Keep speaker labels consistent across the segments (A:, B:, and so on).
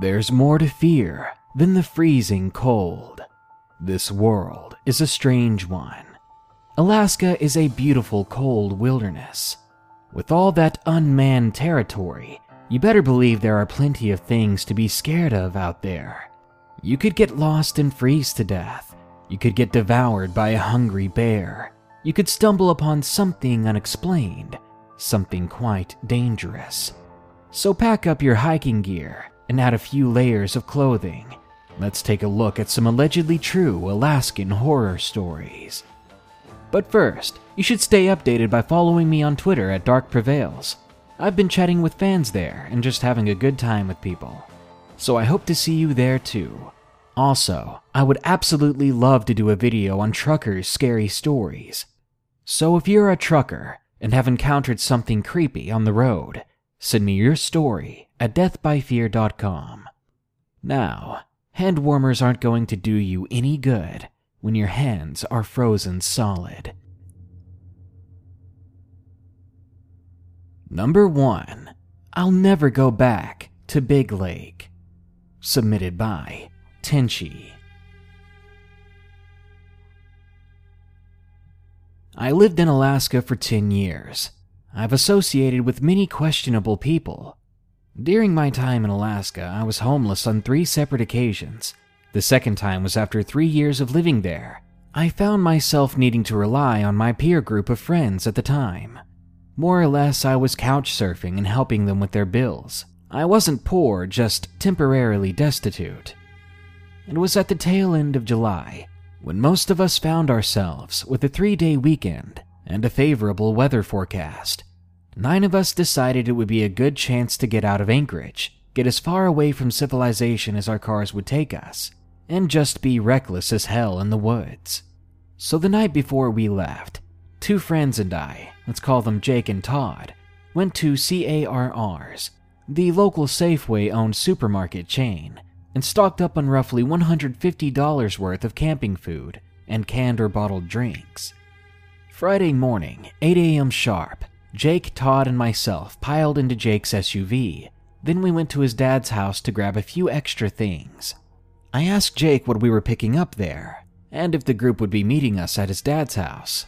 A: There's more to fear than the freezing cold. This world is a strange one. Alaska is a beautiful cold wilderness. With all that unmanned territory, you better believe there are plenty of things to be scared of out there. You could get lost and freeze to death. You could get devoured by a hungry bear. You could stumble upon something unexplained, something quite dangerous. So pack up your hiking gear and add a few layers of clothing. Let's take a look at some allegedly true Alaskan horror stories. But first, you should stay updated by following me on Twitter at Dark Prevails. I've been chatting with fans there and just having a good time with people. So I hope to see you there too. Also, I would absolutely love to do a video on truckers' scary stories. So if you're a trucker and have encountered something creepy on the road, send me your story at deathbyfear.com. Now, hand warmers aren't going to do you any good when your hands are frozen solid. Number 1. I'll never go back to Big Lake. Submitted by Tenchi. I lived in Alaska for 10 years. I've associated with many questionable people. During my time in Alaska, I was homeless on three separate occasions. The second time was after three years of living there. I found myself needing to rely on my peer group of friends at the time. More or less, I was couch surfing and helping them with their bills. I wasn't poor, just temporarily destitute. It was at the tail end of July when most of us found ourselves with a three day weekend and a favorable weather forecast. Nine of us decided it would be a good chance to get out of Anchorage, get as far away from civilization as our cars would take us, and just be reckless as hell in the woods. So the night before we left, two friends and I let's call them Jake and Todd, went to CARR's, the local Safeway owned supermarket chain, and stocked up on roughly $150 worth of camping food and canned or bottled drinks. Friday morning, 8 a.m. sharp, Jake, Todd, and myself piled into Jake's SUV. Then we went to his dad's house to grab a few extra things. I asked Jake what we were picking up there, and if the group would be meeting us at his dad's house.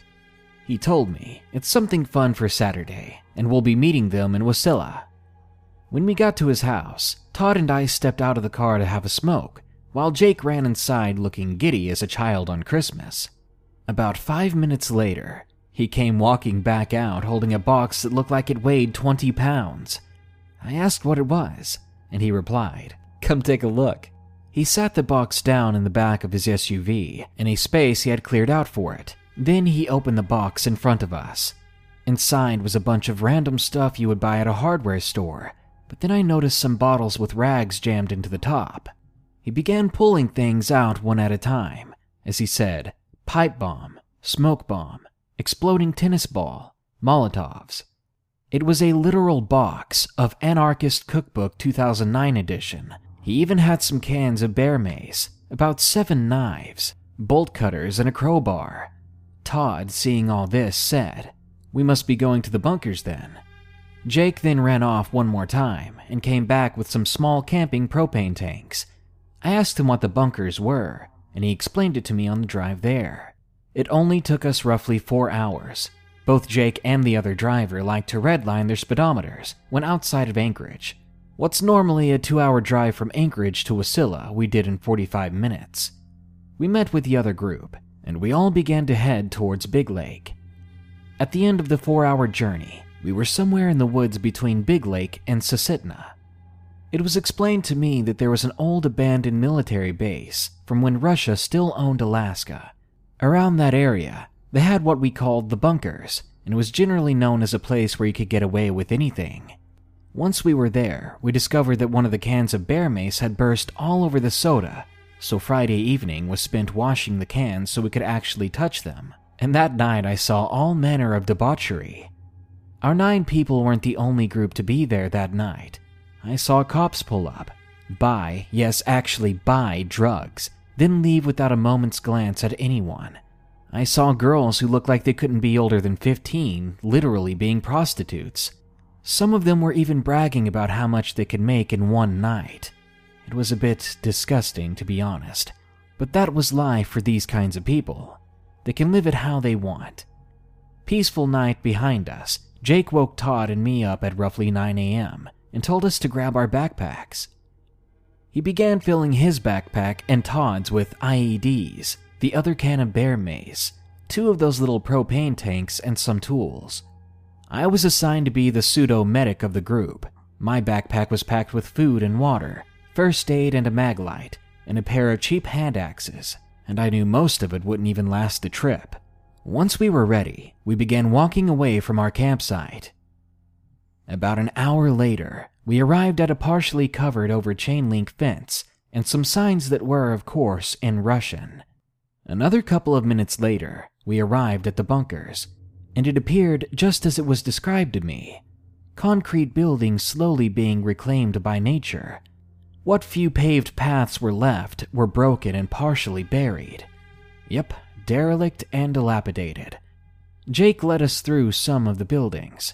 A: He told me it's something fun for Saturday, and we'll be meeting them in Wasilla. When we got to his house, Todd and I stepped out of the car to have a smoke, while Jake ran inside looking giddy as a child on Christmas. About five minutes later, he came walking back out holding a box that looked like it weighed 20 pounds. I asked what it was, and he replied, Come take a look. He sat the box down in the back of his SUV, in a space he had cleared out for it, then he opened the box in front of us. Inside was a bunch of random stuff you would buy at a hardware store, but then I noticed some bottles with rags jammed into the top. He began pulling things out one at a time, as he said pipe bomb, smoke bomb, exploding tennis ball, Molotovs. It was a literal box of Anarchist Cookbook 2009 edition. He even had some cans of bear mace, about seven knives, bolt cutters, and a crowbar. Todd, seeing all this, said, We must be going to the bunkers then. Jake then ran off one more time and came back with some small camping propane tanks. I asked him what the bunkers were, and he explained it to me on the drive there. It only took us roughly four hours. Both Jake and the other driver liked to redline their speedometers when outside of Anchorage. What's normally a two hour drive from Anchorage to Wasilla, we did in 45 minutes. We met with the other group and we all began to head towards Big Lake. At the end of the four hour journey, we were somewhere in the woods between Big Lake and Susitna. It was explained to me that there was an old abandoned military base from when Russia still owned Alaska. Around that area, they had what we called the bunkers, and it was generally known as a place where you could get away with anything. Once we were there, we discovered that one of the cans of bear mace had burst all over the soda so Friday evening was spent washing the cans so we could actually touch them. And that night I saw all manner of debauchery. Our nine people weren't the only group to be there that night. I saw cops pull up, buy, yes, actually buy drugs, then leave without a moment's glance at anyone. I saw girls who looked like they couldn't be older than 15 literally being prostitutes. Some of them were even bragging about how much they could make in one night. It was a bit disgusting, to be honest. But that was life for these kinds of people. They can live it how they want. Peaceful night behind us, Jake woke Todd and me up at roughly 9 a.m. and told us to grab our backpacks. He began filling his backpack and Todd's with IEDs, the other can of bear mace, two of those little propane tanks, and some tools. I was assigned to be the pseudo medic of the group. My backpack was packed with food and water, first aid and a maglite, and a pair of cheap hand axes, and I knew most of it wouldn't even last the trip. Once we were ready, we began walking away from our campsite. About an hour later, we arrived at a partially covered over chain link fence and some signs that were, of course, in Russian. Another couple of minutes later, we arrived at the bunkers, and it appeared just as it was described to me concrete buildings slowly being reclaimed by nature. What few paved paths were left were broken and partially buried. Yep, derelict and dilapidated. Jake led us through some of the buildings.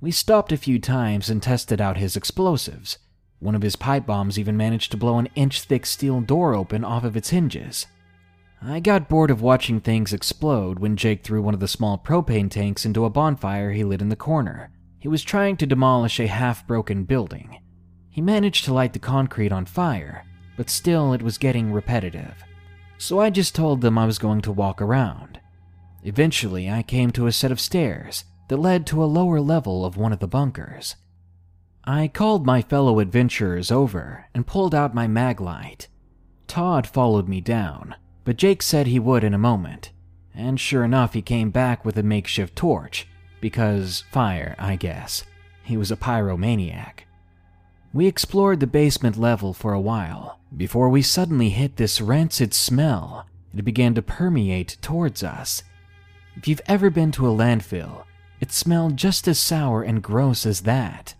A: We stopped a few times and tested out his explosives. One of his pipe bombs even managed to blow an inch thick steel door open off of its hinges. I got bored of watching things explode when Jake threw one of the small propane tanks into a bonfire he lit in the corner. He was trying to demolish a half broken building. He managed to light the concrete on fire, but still it was getting repetitive so I just told them I was going to walk around. Eventually, I came to a set of stairs that led to a lower level of one of the bunkers. I called my fellow adventurers over and pulled out my maglite. Todd followed me down, but Jake said he would in a moment, and sure enough, he came back with a makeshift torch, because fire, I guess. He was a pyromaniac. We explored the basement level for a while before we suddenly hit this rancid smell. It began to permeate towards us. If you've ever been to a landfill, it smelled just as sour and gross as that.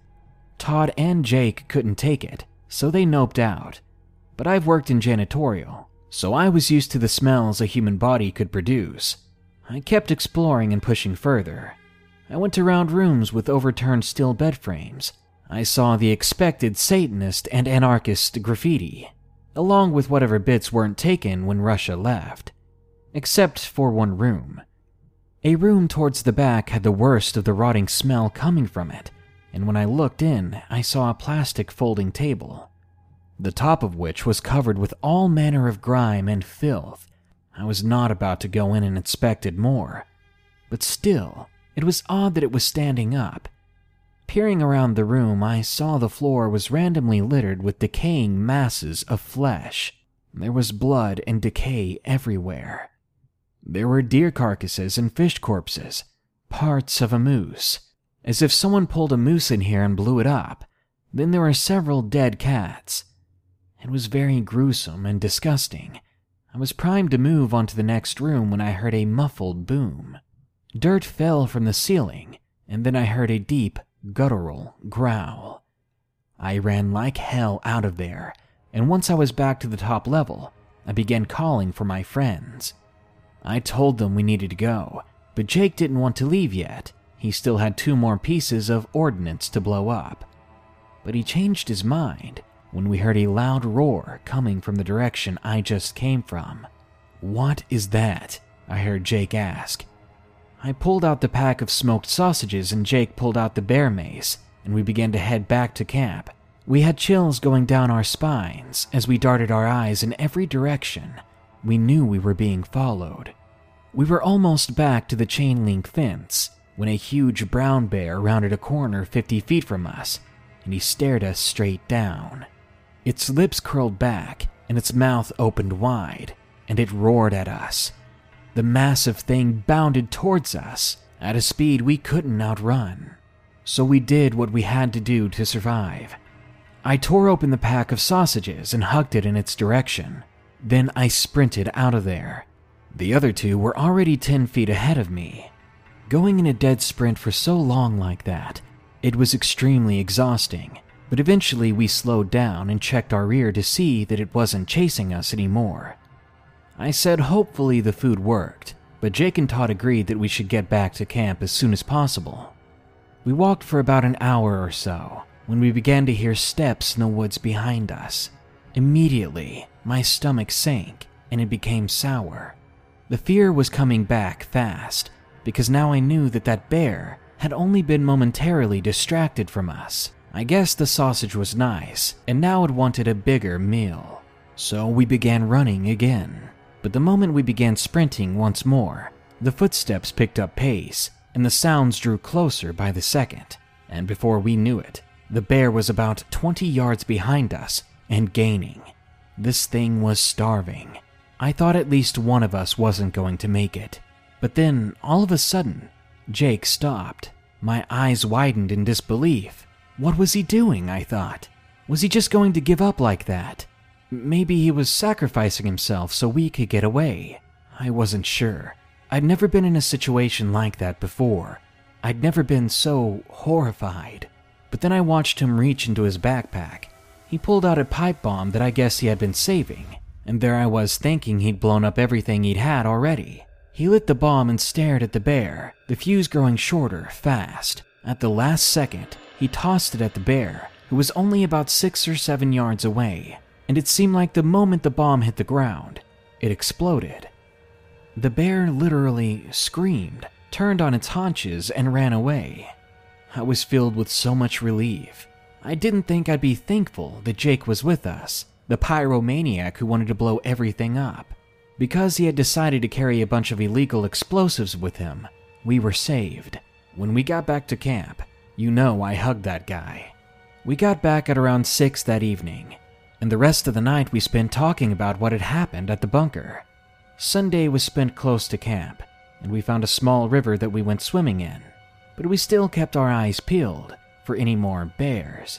A: Todd and Jake couldn't take it, so they noped out. But I've worked in janitorial, so I was used to the smells a human body could produce. I kept exploring and pushing further. I went around rooms with overturned steel bed frames I saw the expected Satanist and anarchist graffiti, along with whatever bits weren't taken when Russia left, except for one room. A room towards the back had the worst of the rotting smell coming from it, and when I looked in, I saw a plastic folding table, the top of which was covered with all manner of grime and filth. I was not about to go in and inspect it more, but still, it was odd that it was standing up Peering around the room, I saw the floor was randomly littered with decaying masses of flesh. There was blood and decay everywhere. There were deer carcasses and fish corpses, parts of a moose, as if someone pulled a moose in here and blew it up. Then there were several dead cats. It was very gruesome and disgusting. I was primed to move on to the next room when I heard a muffled boom. Dirt fell from the ceiling, and then I heard a deep, guttural growl. I ran like hell out of there, and once I was back to the top level, I began calling for my friends. I told them we needed to go, but Jake didn't want to leave yet. He still had two more pieces of ordnance to blow up. But he changed his mind when we heard a loud roar coming from the direction I just came from. What is that? I heard Jake ask, I pulled out the pack of smoked sausages and Jake pulled out the bear mace, and we began to head back to camp. We had chills going down our spines as we darted our eyes in every direction. We knew we were being followed. We were almost back to the chain link fence when a huge brown bear rounded a corner 50 feet from us, and he stared us straight down. Its lips curled back and its mouth opened wide, and it roared at us. The massive thing bounded towards us at a speed we couldn't outrun. So we did what we had to do to survive. I tore open the pack of sausages and hucked it in its direction. Then I sprinted out of there. The other two were already 10 feet ahead of me. Going in a dead sprint for so long like that, it was extremely exhausting, but eventually we slowed down and checked our rear to see that it wasn't chasing us anymore. I said hopefully the food worked, but Jake and Todd agreed that we should get back to camp as soon as possible. We walked for about an hour or so when we began to hear steps in the woods behind us. Immediately, my stomach sank and it became sour. The fear was coming back fast because now I knew that that bear had only been momentarily distracted from us. I guess the sausage was nice, and now it wanted a bigger meal. So we began running again. But the moment we began sprinting once more, the footsteps picked up pace, and the sounds drew closer by the second. And before we knew it, the bear was about 20 yards behind us and gaining. This thing was starving. I thought at least one of us wasn't going to make it. But then, all of a sudden, Jake stopped. My eyes widened in disbelief. What was he doing? I thought. Was he just going to give up like that? Maybe he was sacrificing himself so we could get away. I wasn't sure. I'd never been in a situation like that before. I'd never been so horrified. But then I watched him reach into his backpack. He pulled out a pipe bomb that I guess he had been saving, and there I was thinking he'd blown up everything he'd had already. He lit the bomb and stared at the bear, the fuse growing shorter, fast. At the last second, he tossed it at the bear, who was only about six or seven yards away, and it seemed like the moment the bomb hit the ground, it exploded. The bear literally screamed, turned on its haunches, and ran away. I was filled with so much relief. I didn't think I'd be thankful that Jake was with us, the pyromaniac who wanted to blow everything up. Because he had decided to carry a bunch of illegal explosives with him, we were saved. When we got back to camp, you know I hugged that guy. We got back at around 6 that evening, and the rest of the night we spent talking about what had happened at the bunker. Sunday was spent close to camp, and we found a small river that we went swimming in, but we still kept our eyes peeled for any more bears.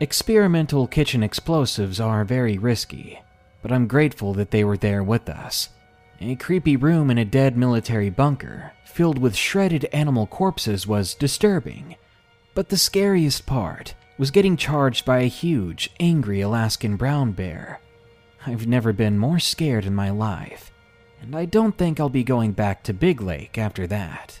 A: Experimental kitchen explosives are very risky, but I'm grateful that they were there with us. A creepy room in a dead military bunker, filled with shredded animal corpses, was disturbing but the scariest part was getting charged by a huge, angry Alaskan brown bear. I've never been more scared in my life, and I don't think I'll be going back to Big Lake after that.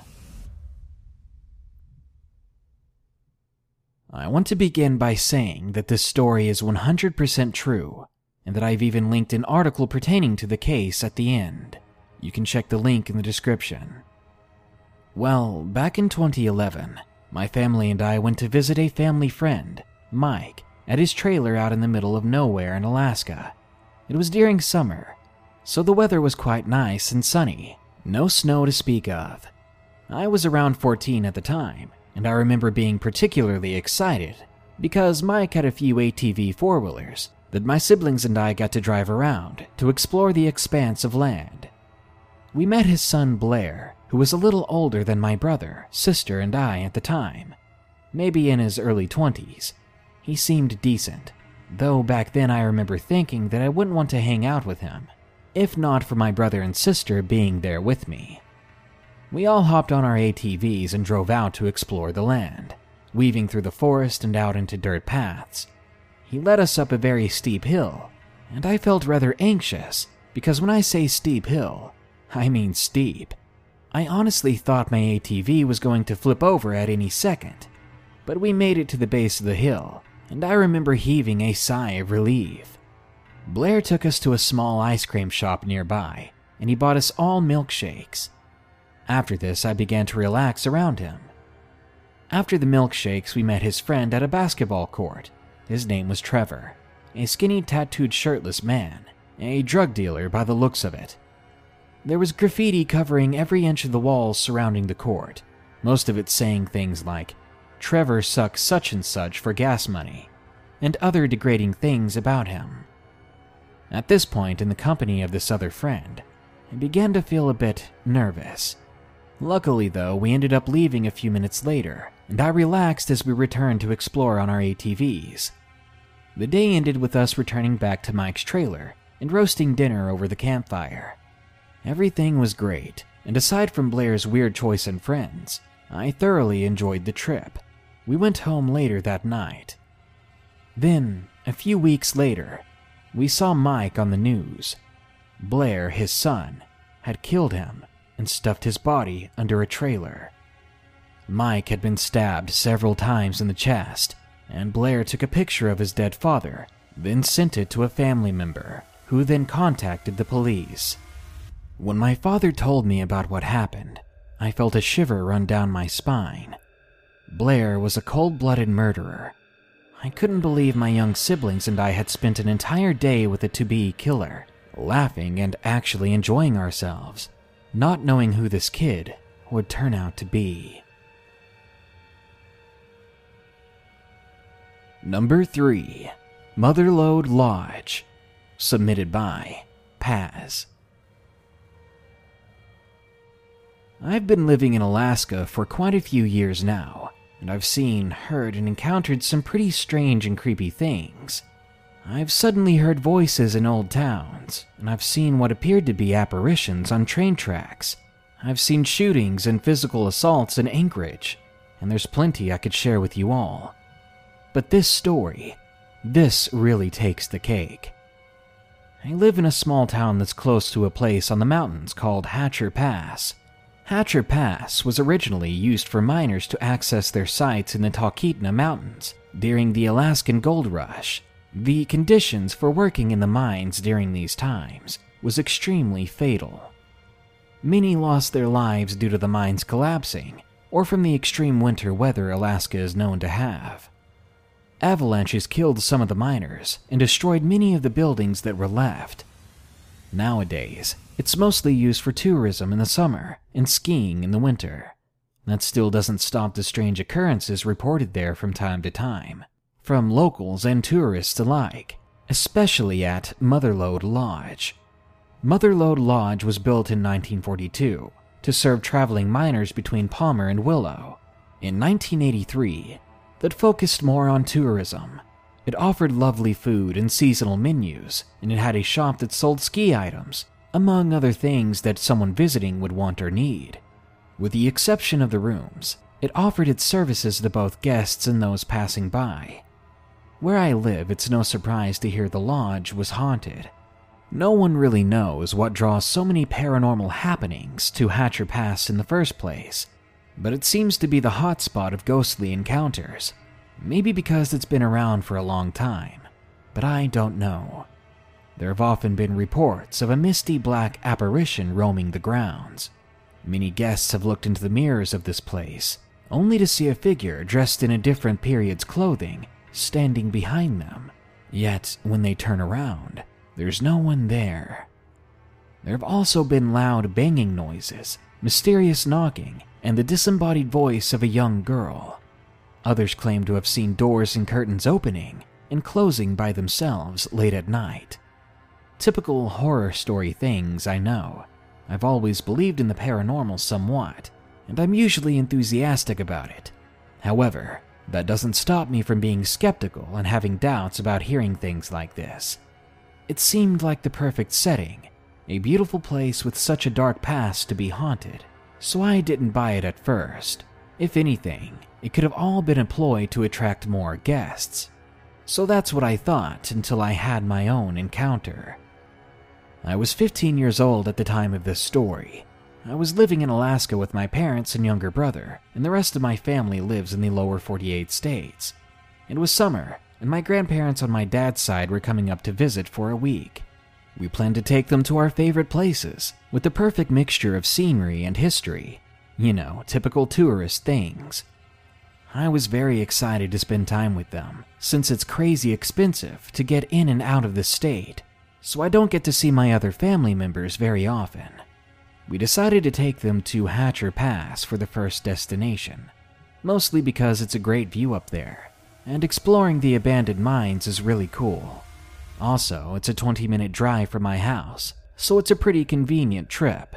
A: I want to begin by saying that this story is 100% true, and that I've even linked an article pertaining to the case at the end. You can check the link in the description. Well, back in 2011, my family and I went to visit a family friend, Mike, at his trailer out in the middle of nowhere in Alaska. It was during summer, so the weather was quite nice and sunny, no snow to speak of. I was around 14 at the time, and I remember being particularly excited because Mike had a few ATV four wheelers that my siblings and I got to drive around to explore the expanse of land. We met his son Blair, who was a little older than my brother, sister, and I at the time, maybe in his early 20s. He seemed decent, though back then I remember thinking that I wouldn't want to hang out with him, if not for my brother and sister being there with me. We all hopped on our ATVs and drove out to explore the land, weaving through the forest and out into dirt paths. He led us up a very steep hill, and I felt rather anxious because when I say steep hill, I mean steep. I honestly thought my ATV was going to flip over at any second, but we made it to the base of the hill, and I remember heaving a sigh of relief. Blair took us to a small ice cream shop nearby, and he bought us all milkshakes. After this, I began to relax around him. After the milkshakes, we met his friend at a basketball court. His name was Trevor, a skinny, tattooed, shirtless man, a drug dealer by the looks of it. There was graffiti covering every inch of the walls surrounding the court, most of it saying things like, Trevor sucks such and such for gas money, and other degrading things about him. At this point, in the company of this other friend, I began to feel a bit nervous. Luckily, though, we ended up leaving a few minutes later, and I relaxed as we returned to explore on our ATVs. The day ended with us returning back to Mike's trailer and roasting dinner over the campfire. Everything was great, and aside from Blair's weird choice in friends, I thoroughly enjoyed the trip. We went home later that night. Then, a few weeks later, we saw Mike on the news. Blair, his son, had killed him and stuffed his body under a trailer. Mike had been stabbed several times in the chest, and Blair took a picture of his dead father, then sent it to a family member, who then contacted the police. When my father told me about what happened, I felt a shiver run down my spine. Blair was a cold blooded murderer I couldn't believe my young siblings and I had spent an entire day with a to be killer, laughing and actually enjoying ourselves, not knowing who this kid would turn out to be. Number 3 Motherlode Lodge, submitted by Paz. I've been living in Alaska for quite a few years now and I've seen, heard, and encountered some pretty strange and creepy things. I've suddenly heard voices in old towns, and I've seen what appeared to be apparitions on train tracks. I've seen shootings and physical assaults in Anchorage, and there's plenty I could share with you all. But this story, this really takes the cake. I live in a small town that's close to a place on the mountains called Hatcher Pass. Hatcher Pass was originally used for miners to access their sites in the Talkeetna Mountains during the Alaskan Gold Rush. The conditions for working in the mines during these times was extremely fatal. Many lost their lives due to the mines collapsing or from the extreme winter weather Alaska is known to have. Avalanches killed some of the miners and destroyed many of the buildings that were left. Nowadays, it's mostly used for tourism in the summer and skiing in the winter. That still doesn't stop the strange occurrences reported there from time to time, from locals and tourists alike, especially at Motherlode Lodge. Motherlode Lodge was built in 1942 to serve traveling miners between Palmer and Willow. In 1983, that focused more on tourism. It offered lovely food and seasonal menus, and it had a shop that sold ski items among other things that someone visiting would want or need. With the exception of the rooms, it offered its services to both guests and those passing by. Where I live, it's no surprise to hear the lodge was haunted. No one really knows what draws so many paranormal happenings to Hatcher Pass in the first place, but it seems to be the hotspot of ghostly encounters. Maybe because it's been around for a long time, but I don't know. There have often been reports of a misty black apparition roaming the grounds. Many guests have looked into the mirrors of this place, only to see a figure dressed in a different period's clothing standing behind them. Yet, when they turn around, there's no one there. There have also been loud banging noises, mysterious knocking, and the disembodied voice of a young girl. Others claim to have seen doors and curtains opening and closing by themselves late at night. Typical horror story things, I know. I've always believed in the paranormal somewhat, and I'm usually enthusiastic about it. However, that doesn't stop me from being skeptical and having doubts about hearing things like this. It seemed like the perfect setting, a beautiful place with such a dark past to be haunted, so I didn't buy it at first. If anything, it could have all been employed to attract more guests. So that's what I thought until I had my own encounter. I was 15 years old at the time of this story. I was living in Alaska with my parents and younger brother, and the rest of my family lives in the lower 48 states. It was summer, and my grandparents on my dad's side were coming up to visit for a week. We planned to take them to our favorite places, with the perfect mixture of scenery and history. You know, typical tourist things. I was very excited to spend time with them, since it's crazy expensive to get in and out of the state, so I don't get to see my other family members very often. We decided to take them to Hatcher Pass for the first destination, mostly because it's a great view up there, and exploring the abandoned mines is really cool. Also, it's a 20 minute drive from my house, so it's a pretty convenient trip.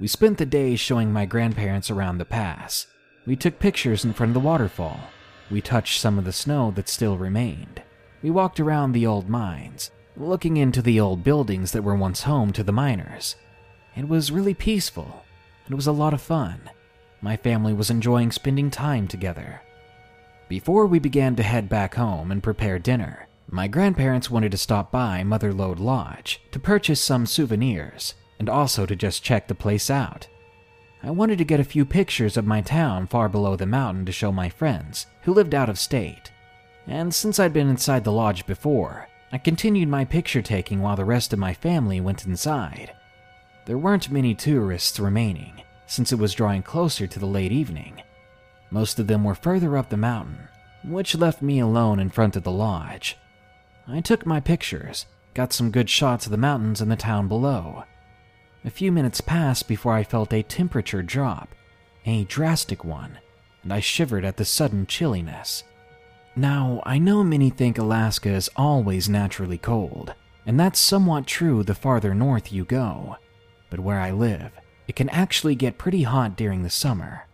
A: We spent the day showing my grandparents around the pass. We took pictures in front of the waterfall. We touched some of the snow that still remained. We walked around the old mines, looking into the old buildings that were once home to the miners. It was really peaceful. And it was a lot of fun. My family was enjoying spending time together. Before we began to head back home and prepare dinner, my grandparents wanted to stop by Mother Lode Lodge to purchase some souvenirs and also to just check the place out. I wanted to get a few pictures of my town far below the mountain to show my friends who lived out of state. And since I'd been inside the lodge before, I continued my picture taking while the rest of my family went inside. There weren't many tourists remaining, since it was drawing closer to the late evening. Most of them were further up the mountain, which left me alone in front of the lodge. I took my pictures, got some good shots of the mountains and the town below. A few minutes passed before I felt a temperature drop, a drastic one, and I shivered at the sudden chilliness. Now, I know many think Alaska is always naturally cold, and that's somewhat true the farther north you go. But where I live, it can actually get pretty hot during the summer.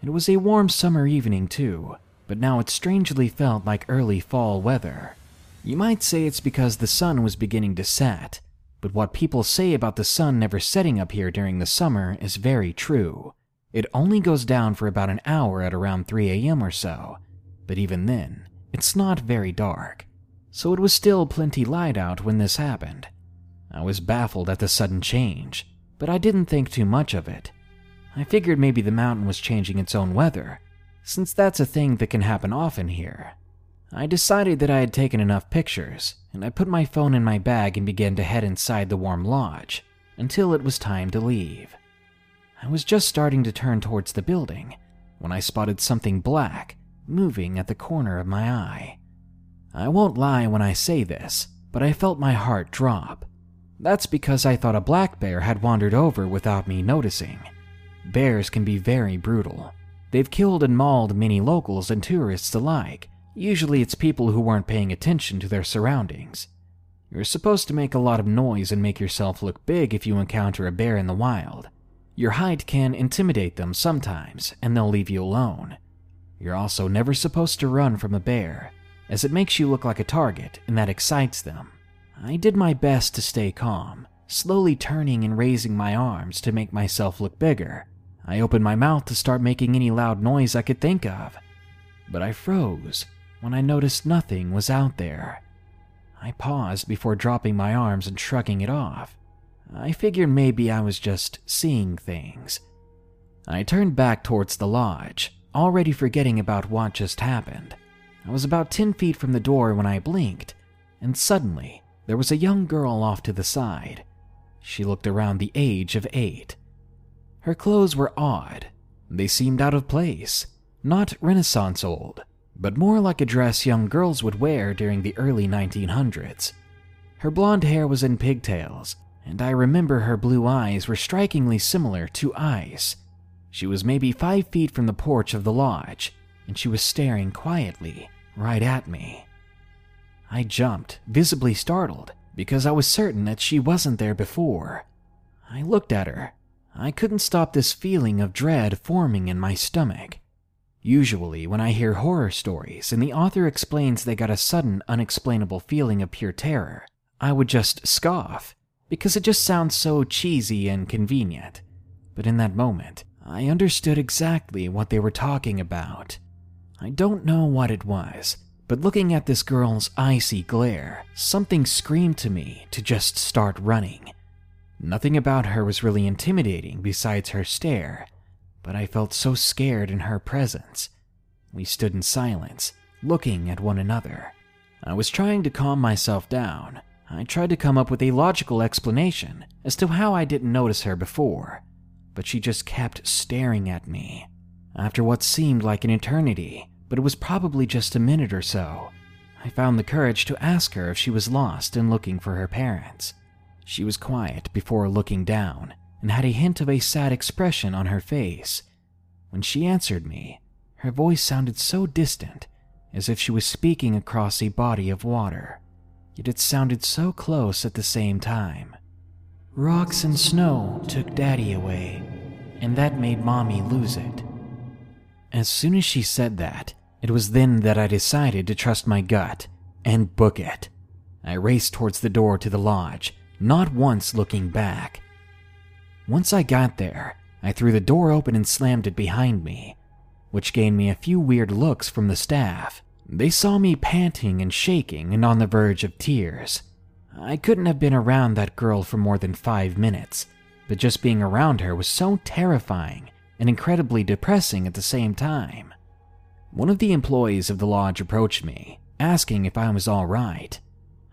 A: It was a warm summer evening, too, but now it strangely felt like early fall weather. You might say it's because the sun was beginning to set, but what people say about the sun never setting up here during the summer is very true. It only goes down for about an hour at around 3 a.m. or so, but even then, it's not very dark. So it was still plenty light out when this happened. I was baffled at the sudden change, but I didn't think too much of it. I figured maybe the mountain was changing its own weather, since that's a thing that can happen often here. I decided that I had taken enough pictures, and I put my phone in my bag and began to head inside the warm lodge until it was time to leave. I was just starting to turn towards the building when I spotted something black moving at the corner of my eye. I won't lie when I say this, but I felt my heart drop. That's because I thought a black bear had wandered over without me noticing. Bears can be very brutal. They've killed and mauled many locals and tourists alike. Usually it's people who weren't paying attention to their surroundings. You're supposed to make a lot of noise and make yourself look big if you encounter a bear in the wild. Your height can intimidate them sometimes, and they'll leave you alone. You're also never supposed to run from a bear, as it makes you look like a target and that excites them. I did my best to stay calm, slowly turning and raising my arms to make myself look bigger. I opened my mouth to start making any loud noise I could think of, but I froze when I noticed nothing was out there. I paused before dropping my arms and shrugging it off. I figured maybe I was just seeing things. I turned back towards the lodge, already forgetting about what just happened. I was about 10 feet from the door when I blinked, and suddenly there was a young girl off to the side. She looked around the age of eight. Her clothes were odd. They seemed out of place, not Renaissance old, but more like a dress young girls would wear during the early 1900s. Her blonde hair was in pigtails, and I remember her blue eyes were strikingly similar to ice. She was maybe five feet from the porch of the lodge, and she was staring quietly right at me. I jumped, visibly startled, because I was certain that she wasn't there before. I looked at her. I couldn't stop this feeling of dread forming in my stomach. Usually, when I hear horror stories and the author explains they got a sudden, unexplainable feeling of pure terror, I would just scoff, because it just sounds so cheesy and convenient. But in that moment, I understood exactly what they were talking about. I don't know what it was, But looking at this girl's icy glare, something screamed to me to just start running. Nothing about her was really intimidating besides her stare, but I felt so scared in her presence. We stood in silence, looking at one another. I was trying to calm myself down. I tried to come up with a logical explanation as to how I didn't notice her before, but she just kept staring at me. After what seemed like an eternity, but it was probably just a minute or so, I found the courage to ask her if she was lost and looking for her parents. She was quiet before looking down and had a hint of a sad expression on her face. When she answered me, her voice sounded so distant, as if she was speaking across a body of water, yet it sounded so close at the same time. Rocks and snow took Daddy away, and that made Mommy lose it. As soon as she said that, it was then that I decided to trust my gut and book it. I raced towards the door to the lodge, not once looking back. Once I got there, I threw the door open and slammed it behind me, which gained me a few weird looks from the staff. They saw me panting and shaking and on the verge of tears. I couldn't have been around that girl for more than five minutes, but just being around her was so terrifying and incredibly depressing at the same time. One of the employees of the lodge approached me, asking if I was all right.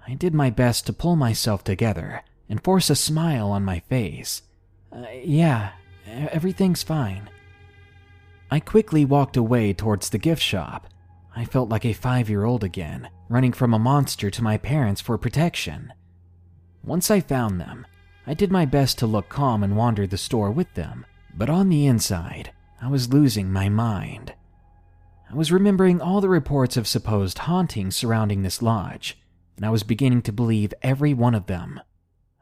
A: I did my best to pull myself together and force a smile on my face. Uh, yeah, everything's fine. I quickly walked away towards the gift shop. I felt like a five year old again, running from a monster to my parents for protection. Once I found them, I did my best to look calm and wandered the store with them, but on the inside, I was losing my mind. I was remembering all the reports of supposed hauntings surrounding this lodge, and I was beginning to believe every one of them.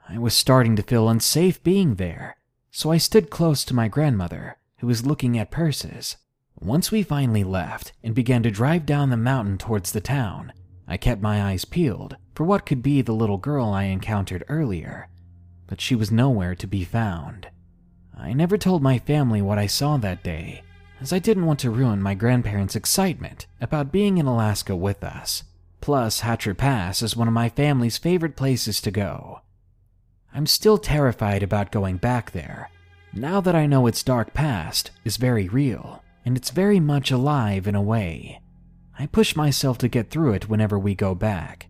A: I was starting to feel unsafe being there, so I stood close to my grandmother, who was looking at purses. Once we finally left and began to drive down the mountain towards the town, I kept my eyes peeled for what could be the little girl I encountered earlier, but she was nowhere to be found. I never told my family what I saw that day, as I didn't want to ruin my grandparents' excitement about being in Alaska with us. Plus, Hatcher Pass is one of my family's favorite places to go. I'm still terrified about going back there, now that I know its dark past is very real, and it's very much alive in a way. I push myself to get through it whenever we go back.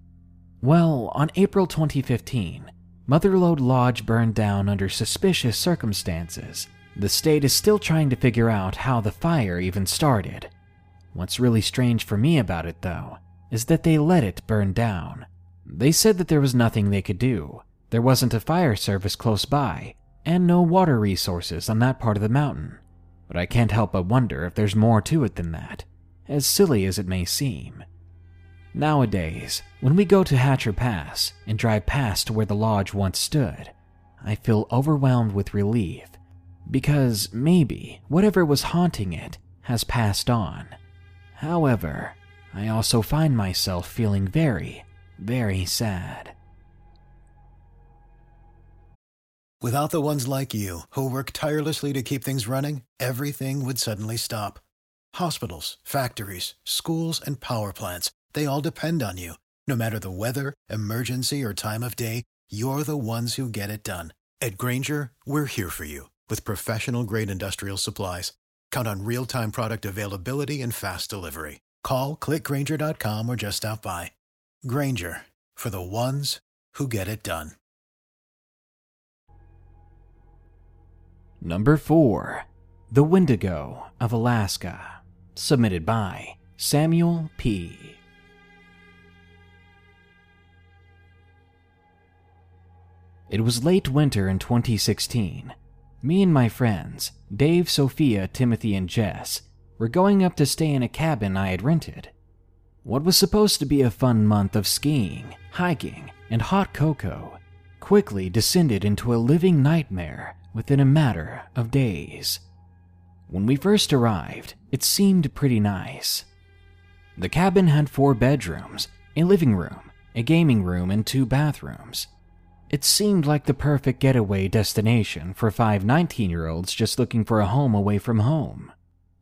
A: Well, on April 2015, Motherlode Lodge burned down under suspicious circumstances the state is still trying to figure out how the fire even started. What's really strange for me about it, though, is that they let it burn down. They said that there was nothing they could do. There wasn't a fire service close by, and no water resources on that part of the mountain. But I can't help but wonder if there's more to it than that, as silly as it may seem. Nowadays, when we go to Hatcher Pass and drive past where the lodge once stood, I feel overwhelmed with relief because maybe whatever was haunting it has passed on. However, I also find myself feeling very, very sad.
B: Without the ones like you, who work tirelessly to keep things running, everything would suddenly stop. Hospitals, factories, schools, and power plants, they all depend on you. No matter the weather, emergency, or time of day, you're the ones who get it done. At Grainger, we're here for you with professional grade industrial supplies. Count on real time product availability and fast delivery. Call clickgrainger.com or just stop by. Grainger for the ones who get it done.
A: Number 4 The Wendigo of Alaska. Submitted by Samuel P. It was late winter in 2016 me and my friends, Dave, Sophia, Timothy, and Jess, were going up to stay in a cabin I had rented. What was supposed to be a fun month of skiing, hiking, and hot cocoa quickly descended into a living nightmare within a matter of days. When we first arrived, it seemed pretty nice. The cabin had four bedrooms, a living room, a gaming room, and two bathrooms. It seemed like the perfect getaway destination for five 19 year olds just looking for a home away from home.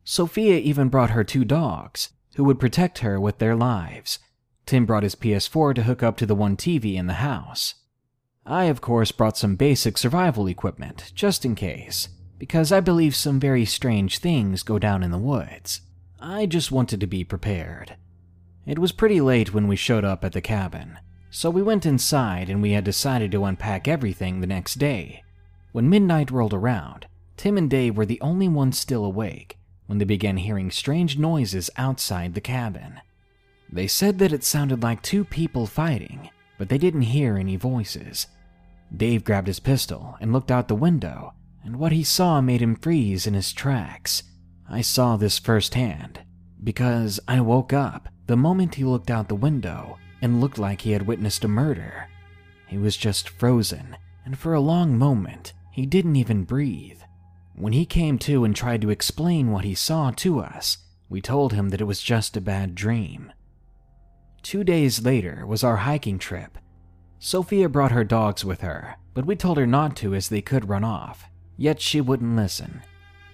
A: Sophia even brought her two dogs, who would protect her with their lives. Tim brought his PS4 to hook up to the one TV in the house. I, of course, brought some basic survival equipment, just in case, because I believe some very strange things go down in the woods. I just wanted to be prepared. It was pretty late when we showed up at the cabin, so we went inside and we had decided to unpack everything the next day. When midnight rolled around, Tim and Dave were the only ones still awake when they began hearing strange noises outside the cabin. They said that it sounded like two people fighting, but they didn't hear any voices. Dave grabbed his pistol and looked out the window, and what he saw made him freeze in his tracks. I saw this firsthand because I woke up the moment he looked out the window and looked like he had witnessed a murder. He was just frozen, and for a long moment, he didn't even breathe. When he came to and tried to explain what he saw to us, we told him that it was just a bad dream. Two days later was our hiking trip. Sophia brought her dogs with her, but we told her not to as they could run off, yet she wouldn't listen.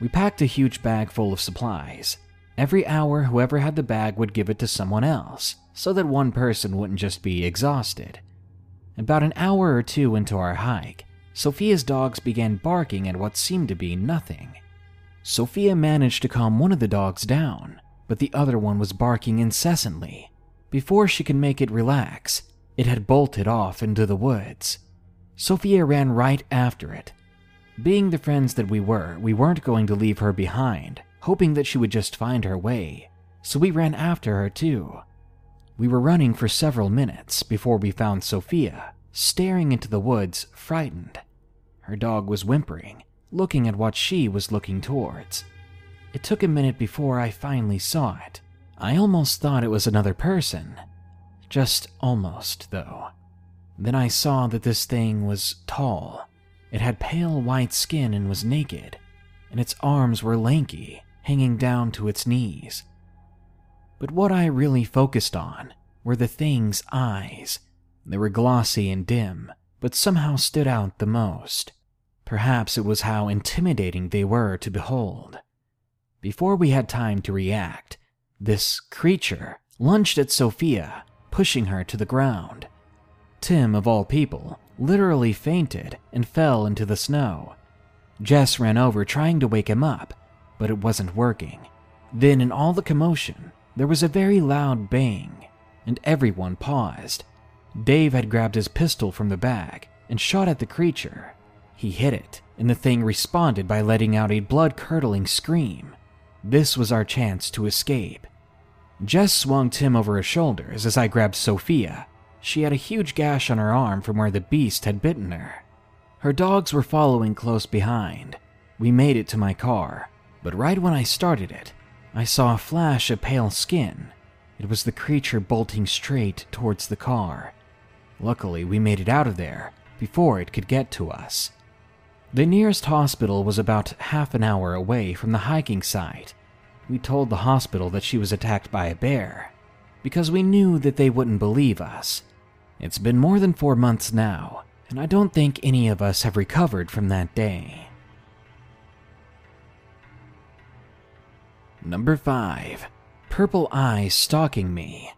A: We packed a huge bag full of supplies. Every hour, whoever had the bag would give it to someone else, so that one person wouldn't just be exhausted. About an hour or two into our hike, Sophia's dogs began barking at what seemed to be nothing. Sophia managed to calm one of the dogs down, but the other one was barking incessantly. Before she could make it relax, it had bolted off into the woods. Sophia ran right after it. Being the friends that we were, we weren't going to leave her behind, hoping that she would just find her way, so we ran after her too. We were running for several minutes before we found Sophia, staring into the woods, frightened. Her dog was whimpering, looking at what she was looking towards. It took a minute before I finally saw it. I almost thought it was another person. Just almost, though. Then I saw that this thing was tall. It had pale white skin and was naked, and its arms were lanky, hanging down to its knees. But what I really focused on were the thing's eyes. They were glossy and dim, but somehow stood out the most. Perhaps it was how intimidating they were to behold. Before we had time to react, this creature lunged at Sophia, pushing her to the ground. Tim, of all people, literally fainted and fell into the snow. Jess ran over trying to wake him up, but it wasn't working. Then, in all the commotion, there was a very loud bang, and everyone paused. Dave had grabbed his pistol from the bag and shot at the creature, he hit it, and the thing responded by letting out a blood curdling scream. This was our chance to escape. Jess swung Tim over her shoulders as I grabbed Sophia. She had a huge gash on her arm from where the beast had bitten her. Her dogs were following close behind. We made it to my car, but right when I started it, I saw a flash of pale skin. It was the creature bolting straight towards the car. Luckily, we made it out of there before it could get to us. The nearest hospital was about half an hour away from the hiking site. We told the hospital that she was attacked by a bear, because we knew that they wouldn't believe us. It's been more than four months now, and I don't think any of us have recovered from that day. Number 5 Purple Eyes Stalking Me.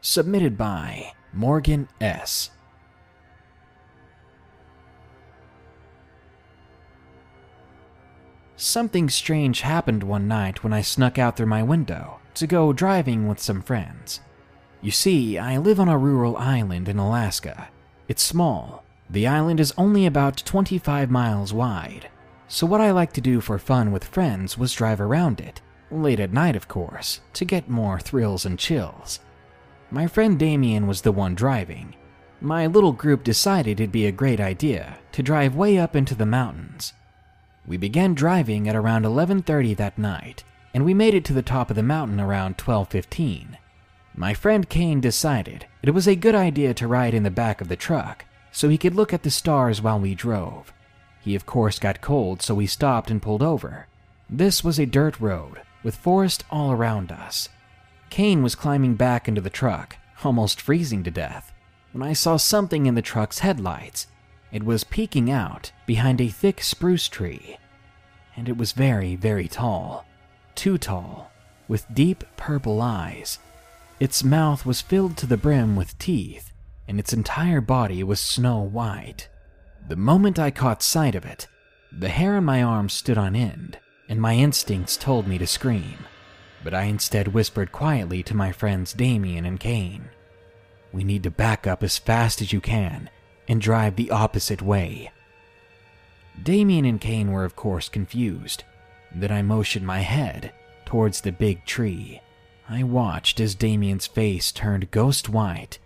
A: Submitted by Morgan S. Something strange happened one night when I snuck out through my window to go driving with some friends. You see, I live on a rural island in Alaska. It's small. The island is only about 25 miles wide. So, what I like to do for fun with friends was drive around it, late at night, of course, to get more thrills and chills. My friend Damien was the one driving. My little group decided it'd be a great idea to drive way up into the mountains we began driving at around 11:30 that night, and we made it to the top of the mountain around 12:15. My friend Kane decided it was a good idea to ride in the back of the truck so he could look at the stars while we drove. He of course got cold, so we stopped and pulled over. This was a dirt road with forest all around us. Kane was climbing back into the truck, almost freezing to death, when I saw something in the truck's headlights it was peeking out behind a thick spruce tree, and it was very, very tall. Too tall. with deep purple eyes. Its mouth was filled to the brim with teeth, and its entire body was snow white. The moment I caught sight of it, the hair on my arm stood on end, and my instincts told me to scream. But I instead whispered quietly to my friends Damien and Kane. We need to back up as fast as you can and drive the opposite way. Damien and Kane were, of course, confused. Then I motioned my head towards the big tree. I watched as Damien's face turned ghost white.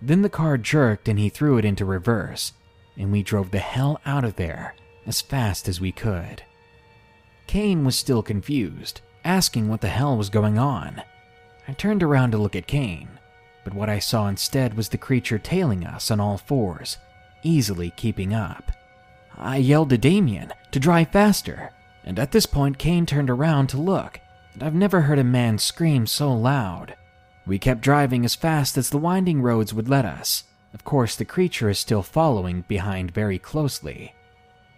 A: Then the car jerked and he threw it into reverse, and we drove the hell out of there as fast as we could. Kane was still confused, asking what the hell was going on. I turned around to look at Kane, but what I saw instead was the creature tailing us on all fours, easily keeping up. I yelled to Damien to drive faster, and at this point, Kane turned around to look, and I've never heard a man scream so loud. We kept driving as fast as the winding roads would let us. Of course, the creature is still following behind very closely.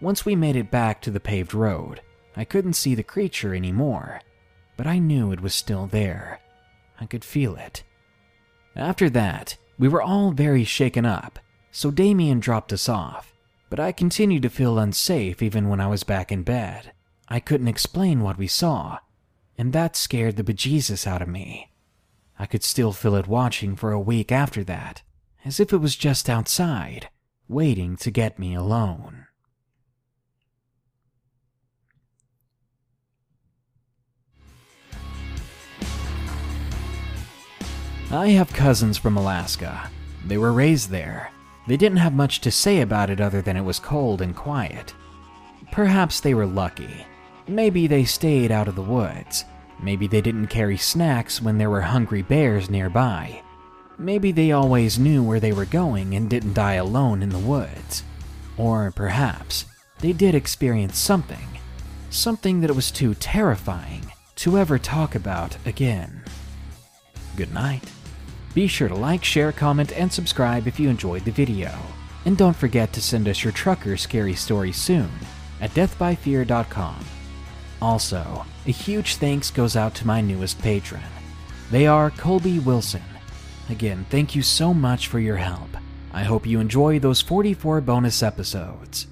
A: Once we made it back to the paved road, I couldn't see the creature anymore, but I knew it was still there. I could feel it. After that, we were all very shaken up, so Damien dropped us off, but I continued to feel unsafe even when I was back in bed. I couldn't explain what we saw, and that scared the bejesus out of me. I could still feel it watching for a week after that, as if it was just outside, waiting to get me alone. I have cousins from Alaska. They were raised there. They didn't have much to say about it other than it was cold and quiet. Perhaps they were lucky. Maybe they stayed out of the woods. Maybe they didn't carry snacks when there were hungry bears nearby. Maybe they always knew where they were going and didn't die alone in the woods. Or perhaps they did experience something. Something that was too terrifying to ever talk about again. Good night. Be sure to like, share, comment, and subscribe if you enjoyed the video. And don't forget to send us your trucker scary story soon at deathbyfear.com. Also, a huge thanks goes out to my newest patron. They are Colby Wilson. Again, thank you so much for your help. I hope you enjoy those 44 bonus episodes.